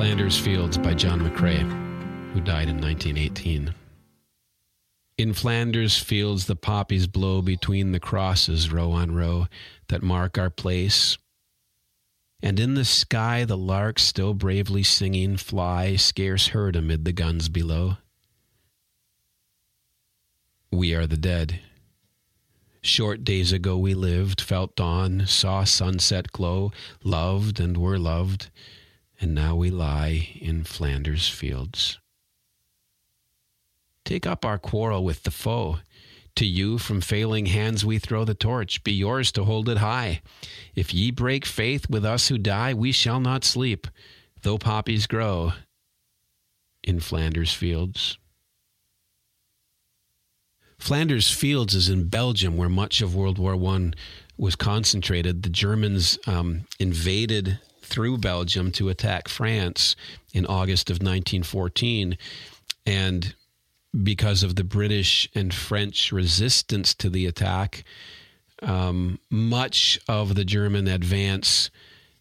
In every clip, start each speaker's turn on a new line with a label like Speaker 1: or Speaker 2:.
Speaker 1: Flanders Fields by John McCrae, who died in 1918. In Flanders fields the poppies blow between the crosses, row on row, that mark our place. And in the sky the larks, still bravely singing, fly, scarce heard amid the guns below. We are the dead. Short days ago we lived, felt dawn, saw sunset glow, loved and were loved, and now we lie in Flanders fields. Take up our quarrel with the foe. To you from failing hands we throw the torch, be yours to hold it high. If ye break faith with us who die, we shall not sleep, though poppies grow in Flanders fields. Flanders Fields is in Belgium, where much of World War I was concentrated. The Germans um, invaded through Belgium to attack France in August of 1914. And because of the British and French resistance to the attack, um, much of the German advance,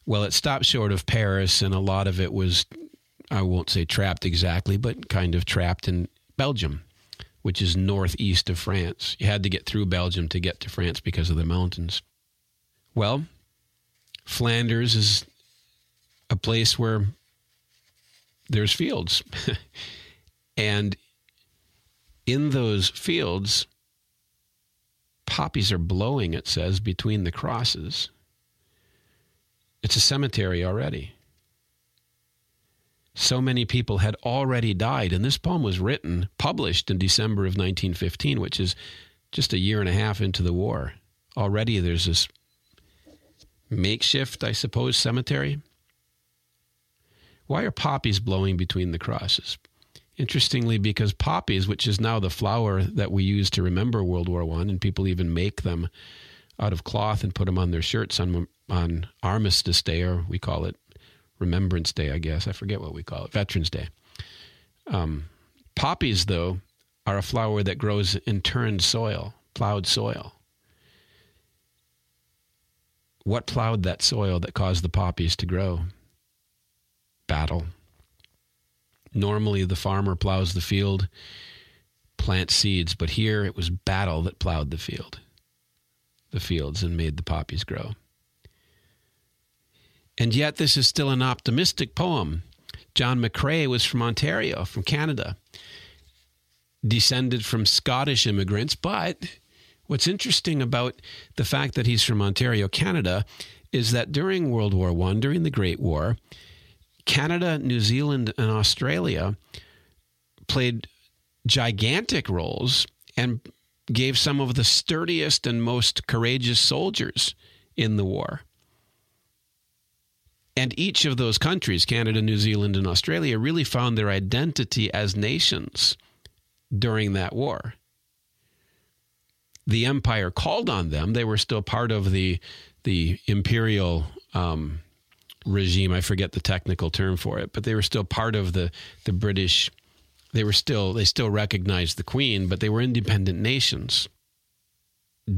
Speaker 1: well, it stopped short of Paris, and a lot of it was, I won't say trapped exactly, but kind of trapped in Belgium which is northeast of France. You had to get through Belgium to get to France because of the mountains. Well, Flanders is a place where there's fields. and in those fields, poppies are blowing, it says, between the crosses. It's a cemetery already so many people had already died. And this poem was written, published in December of 1915, which is just a year and a half into the war. Already there's this makeshift, I suppose, cemetery. Why are poppies blowing between the crosses? Interestingly, because poppies, which is now the flower that we use to remember World War One, and people even make them out of cloth and put them on their shirts on on Armistice Day, or we call it Remembrance Day, I guess. I forget what we call it. Veterans Day. Um, poppies, though, are a flower that grows in turned soil, plowed soil. What plowed that soil that caused the poppies to grow? Battle. Normally, the farmer plows the field, plants seeds, but here it was battle that plowed the field, the fields, and made the poppies grow. And yet, this is still an optimistic poem. John McCrae was from Ontario, from Canada, descended from Scottish immigrants. But what's interesting about the fact that he's from Ontario, Canada, is that during World War I, during the Great War, Canada, New Zealand, and Australia played gigantic roles and gave some of the sturdiest and most courageous soldiers in the war. And each of those countries, Canada, New Zealand, and Australia, really found their identity as nations during that war. The empire called on them. They were still part of the the imperial um, regime. I forget the technical term for it, but they were still part of the the British. They were still they still recognized the Queen, but they were independent nations.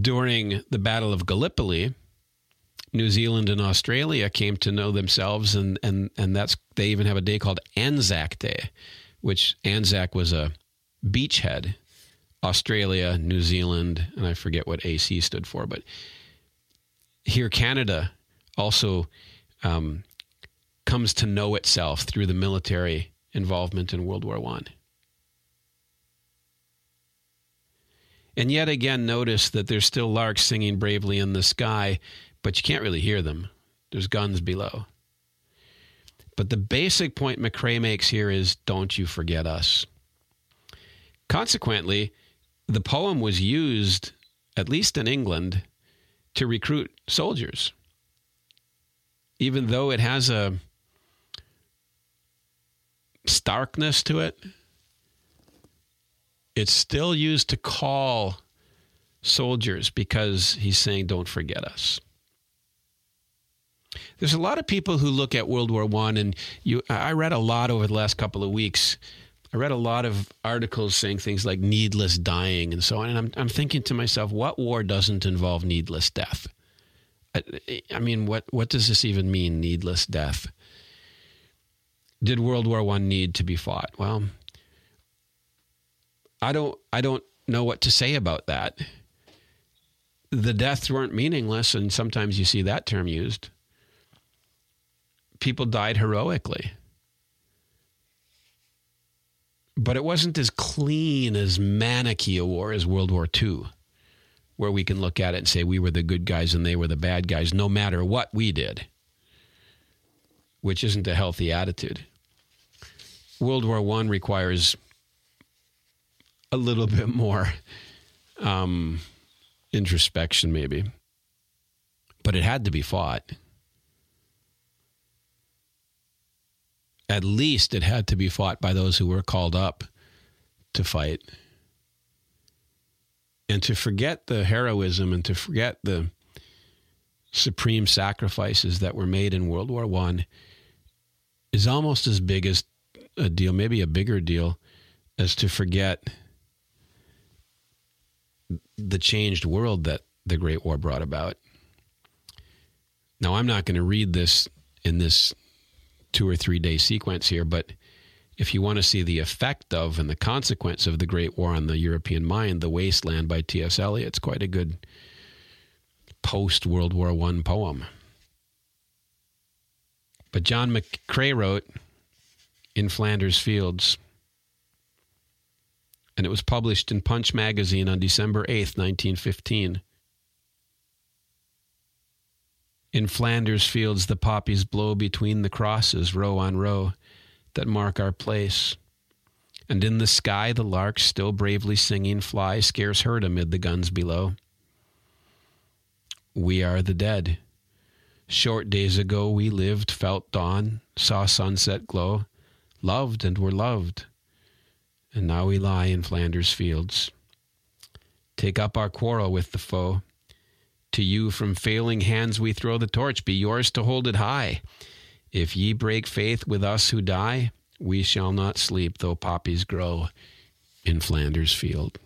Speaker 1: During the Battle of Gallipoli, New Zealand and Australia came to know themselves, and and and that's they even have a day called Anzac Day, which Anzac was a beachhead. Australia, New Zealand, and I forget what AC stood for, but here Canada also um, comes to know itself through the military involvement in World War One. And yet again, notice that there's still larks singing bravely in the sky but you can't really hear them. There's guns below. But the basic point McCrae makes here is don't you forget us. Consequently, the poem was used, at least in England, to recruit soldiers. Even though it has a starkness to it, it's still used to call soldiers because he's saying, don't forget us. There's a lot of people who look at World War One, and you. I read a lot over the last couple of weeks. I read a lot of articles saying things like needless dying and so on, and I'm I'm thinking to myself, what war doesn't involve needless death? I, I mean, what what does this even mean, needless death? Did World War One need to be fought? Well, I don't I don't know what to say about that. The deaths weren't meaningless, and sometimes you see that term used. People died heroically. But it wasn't as clean as Manichean a war as World War II, where we can look at it and say we were the good guys and they were the bad guys, no matter what we did, which isn't a healthy attitude. World War I requires a little bit more um, introspection, maybe. But it had to be fought. At least it had to be fought by those who were called up to fight. And to forget the heroism and to forget the supreme sacrifices that were made in World War One is almost as big as a deal, maybe a bigger deal, as to forget the changed world that the Great War brought about. Now, I'm not going to read this in this two or three day sequence here, but if you want to see the effect of and the consequence of the Great War on the European mind, The Wasteland by T.S. Eliot, it's quite a good post World War I poem. But John McCrae wrote In Flanders Fields, and it was published in Punch magazine on December 8th, 1915. In Flanders fields the poppies blow between the crosses, row on row, that mark our place. And in the sky the larks, still bravely singing, fly scarce heard amid the guns below. We are the dead. Short days ago we lived, felt dawn, saw sunset glow, loved and were loved and now we lie in Flanders fields. Take up our quarrel with the foe. To you from failing hands we throw the torch, be yours to hold it high. If ye break faith with us who die, we shall not sleep though poppies grow in Flanders field.